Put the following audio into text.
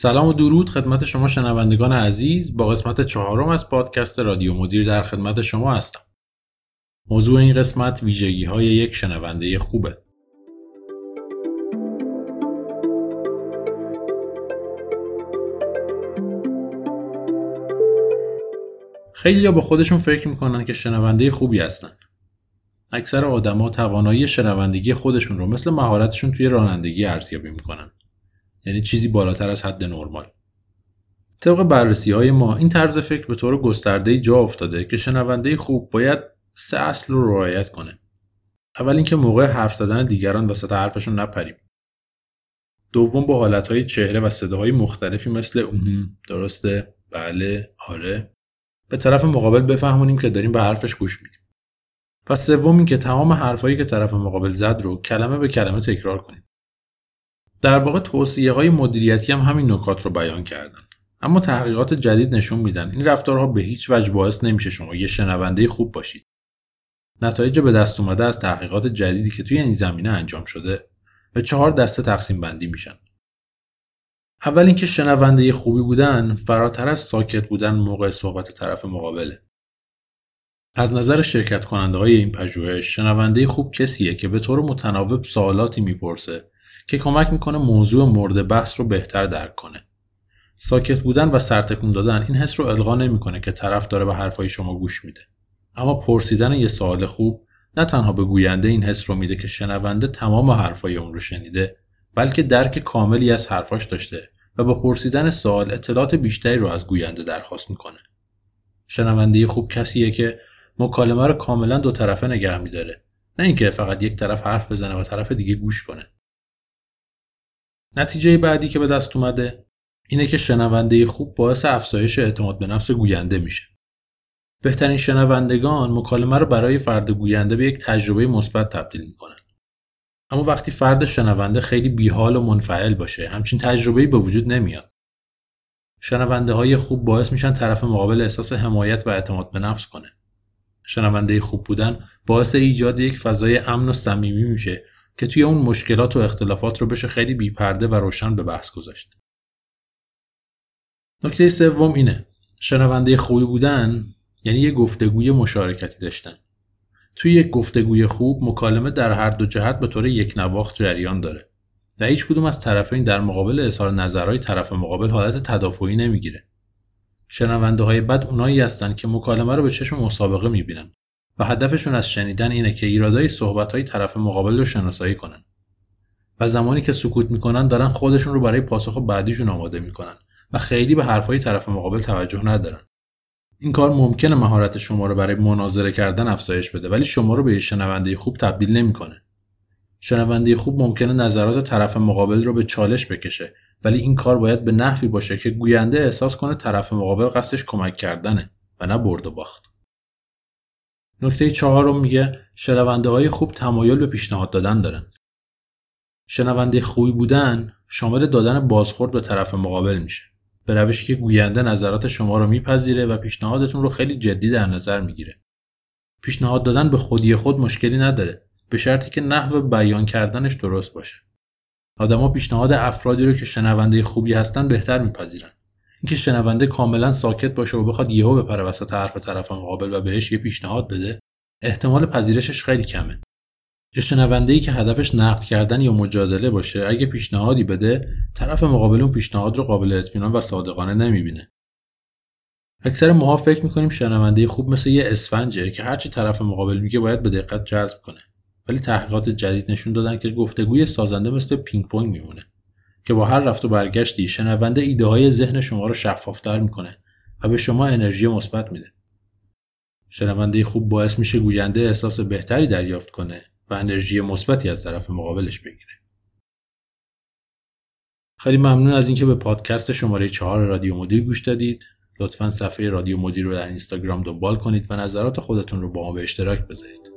سلام و درود خدمت شما شنوندگان عزیز با قسمت چهارم از پادکست رادیو مدیر در خدمت شما هستم. موضوع این قسمت ویژگی های یک شنونده خوبه. خیلی با خودشون فکر می‌کنن که شنونده خوبی هستن. اکثر آدما توانایی شنوندگی خودشون رو مثل مهارتشون توی رانندگی ارزیابی می‌کنن. یعنی چیزی بالاتر از حد نرمال. طبق بررسی های ما این طرز فکر به طور گسترده جا افتاده که شنونده خوب باید سه اصل رو رعایت کنه. اول اینکه موقع حرف زدن دیگران وسط حرفشون نپریم. دوم با حالتهای چهره و صداهای مختلفی مثل اون درسته بله آره به طرف مقابل بفهمونیم که داریم به حرفش گوش میدیم. پس سوم اینکه تمام حرفایی که طرف مقابل زد رو کلمه به کلمه تکرار کنیم. در واقع توصیه های مدیریتی هم همین نکات رو بیان کردن. اما تحقیقات جدید نشون میدن این رفتارها به هیچ وجه باعث نمیشه شما یه شنونده خوب باشید. نتایج به دست اومده از تحقیقات جدیدی که توی این زمینه انجام شده به چهار دسته تقسیم بندی میشن. اول اینکه شنونده خوبی بودن فراتر از ساکت بودن موقع صحبت طرف مقابله. از نظر شرکت کننده های این پژوهش شنونده خوب کسیه که به طور متناوب سوالاتی می‌پرسه که کمک می‌کنه موضوع مورد بحث رو بهتر درک کنه. ساکت بودن و سرتکون دادن این حس رو القا نمی‌کنه که طرف داره به حرفای شما گوش میده. اما پرسیدن یه سوال خوب نه تنها به گوینده این حس رو میده که شنونده تمام حرفای اون رو شنیده بلکه درک کاملی از حرفاش داشته و با پرسیدن سوال اطلاعات بیشتری رو از گوینده درخواست می‌کنه. شنونده خوب کسیه که مکالمه رو کاملا دو طرفه نگه میداره نه اینکه فقط یک طرف حرف بزنه و طرف دیگه گوش کنه. نتیجه بعدی که به دست اومده اینه که شنونده خوب باعث افزایش اعتماد به نفس گوینده میشه. بهترین شنوندگان مکالمه رو برای فرد گوینده به یک تجربه مثبت تبدیل می‌کنن. اما وقتی فرد شنونده خیلی بیحال و منفعل باشه همچین تجربه‌ای به وجود نمیاد. شنونده های خوب باعث میشن طرف مقابل احساس حمایت و اعتماد به نفس کنه. شنونده خوب بودن باعث ایجاد یک فضای امن و صمیمی میشه که توی اون مشکلات و اختلافات رو بشه خیلی بیپرده و روشن به بحث گذاشت. نکته سوم اینه شنونده خوبی بودن یعنی یه گفتگوی مشارکتی داشتن. توی یک گفتگوی خوب مکالمه در هر دو جهت به طور یک نواخت جریان داره و هیچ کدوم از طرفین در مقابل اظهار نظرهای طرف مقابل حالت تدافعی نمی‌گیره. شنونده های بد اونایی هستن که مکالمه رو به چشم مسابقه می‌بینن و هدفشون از شنیدن اینه که ایرادای صحبت های طرف مقابل رو شناسایی کنن. و زمانی که سکوت می‌کنن دارن خودشون رو برای پاسخ بعدیشون آماده می‌کنن و خیلی به حرفهای طرف مقابل توجه ندارن. این کار ممکنه مهارت شما رو برای مناظره کردن افزایش بده ولی شما رو به شنونده خوب تبدیل نمی‌کنه. شنونده خوب ممکنه نظرات طرف مقابل رو به چالش بکشه ولی این کار باید به نحوی باشه که گوینده احساس کنه طرف مقابل قصدش کمک کردنه و نه برد و باخت. نکته چهارم میگه شنونده های خوب تمایل به پیشنهاد دادن دارن. شنونده خوبی بودن شامل دادن بازخورد به طرف مقابل میشه. به روشی که گوینده نظرات شما رو میپذیره و پیشنهادتون رو خیلی جدی در نظر می‌گیره. پیشنهاد دادن به خودی خود مشکلی نداره به شرطی که نحو بیان کردنش درست باشه. آدما پیشنهاد افرادی رو که شنونده خوبی هستن بهتر میپذیرن. اینکه شنونده کاملا ساکت باشه و بخواد یهو بپره وسط حرف طرف مقابل و بهش یه پیشنهاد بده احتمال پذیرشش خیلی کمه. یا شنونده ای که هدفش نقد کردن یا مجادله باشه اگه پیشنهادی بده طرف مقابل اون پیشنهاد رو قابل اطمینان و صادقانه نمی‌بینه. اکثر ماها فکر می‌کنیم شنونده خوب مثل یه اسفنجه که هرچی طرف مقابل میگه باید به دقت جذب کنه. ولی تحقیقات جدید نشون دادن که گفتگوی سازنده مثل پینگ پونگ میمونه. که با هر رفت و برگشتی شنونده ایده های ذهن شما رو شفافتر می‌کنه و به شما انرژی مثبت میده. شنونده خوب باعث میشه گوینده احساس بهتری دریافت کنه و انرژی مثبتی از طرف مقابلش بگیره. خیلی ممنون از اینکه به پادکست شماره 4 رادیو مدیر گوش دادید. لطفا صفحه رادیو مدیر رو در اینستاگرام دنبال کنید و نظرات خودتون رو با ما به اشتراک بذارید.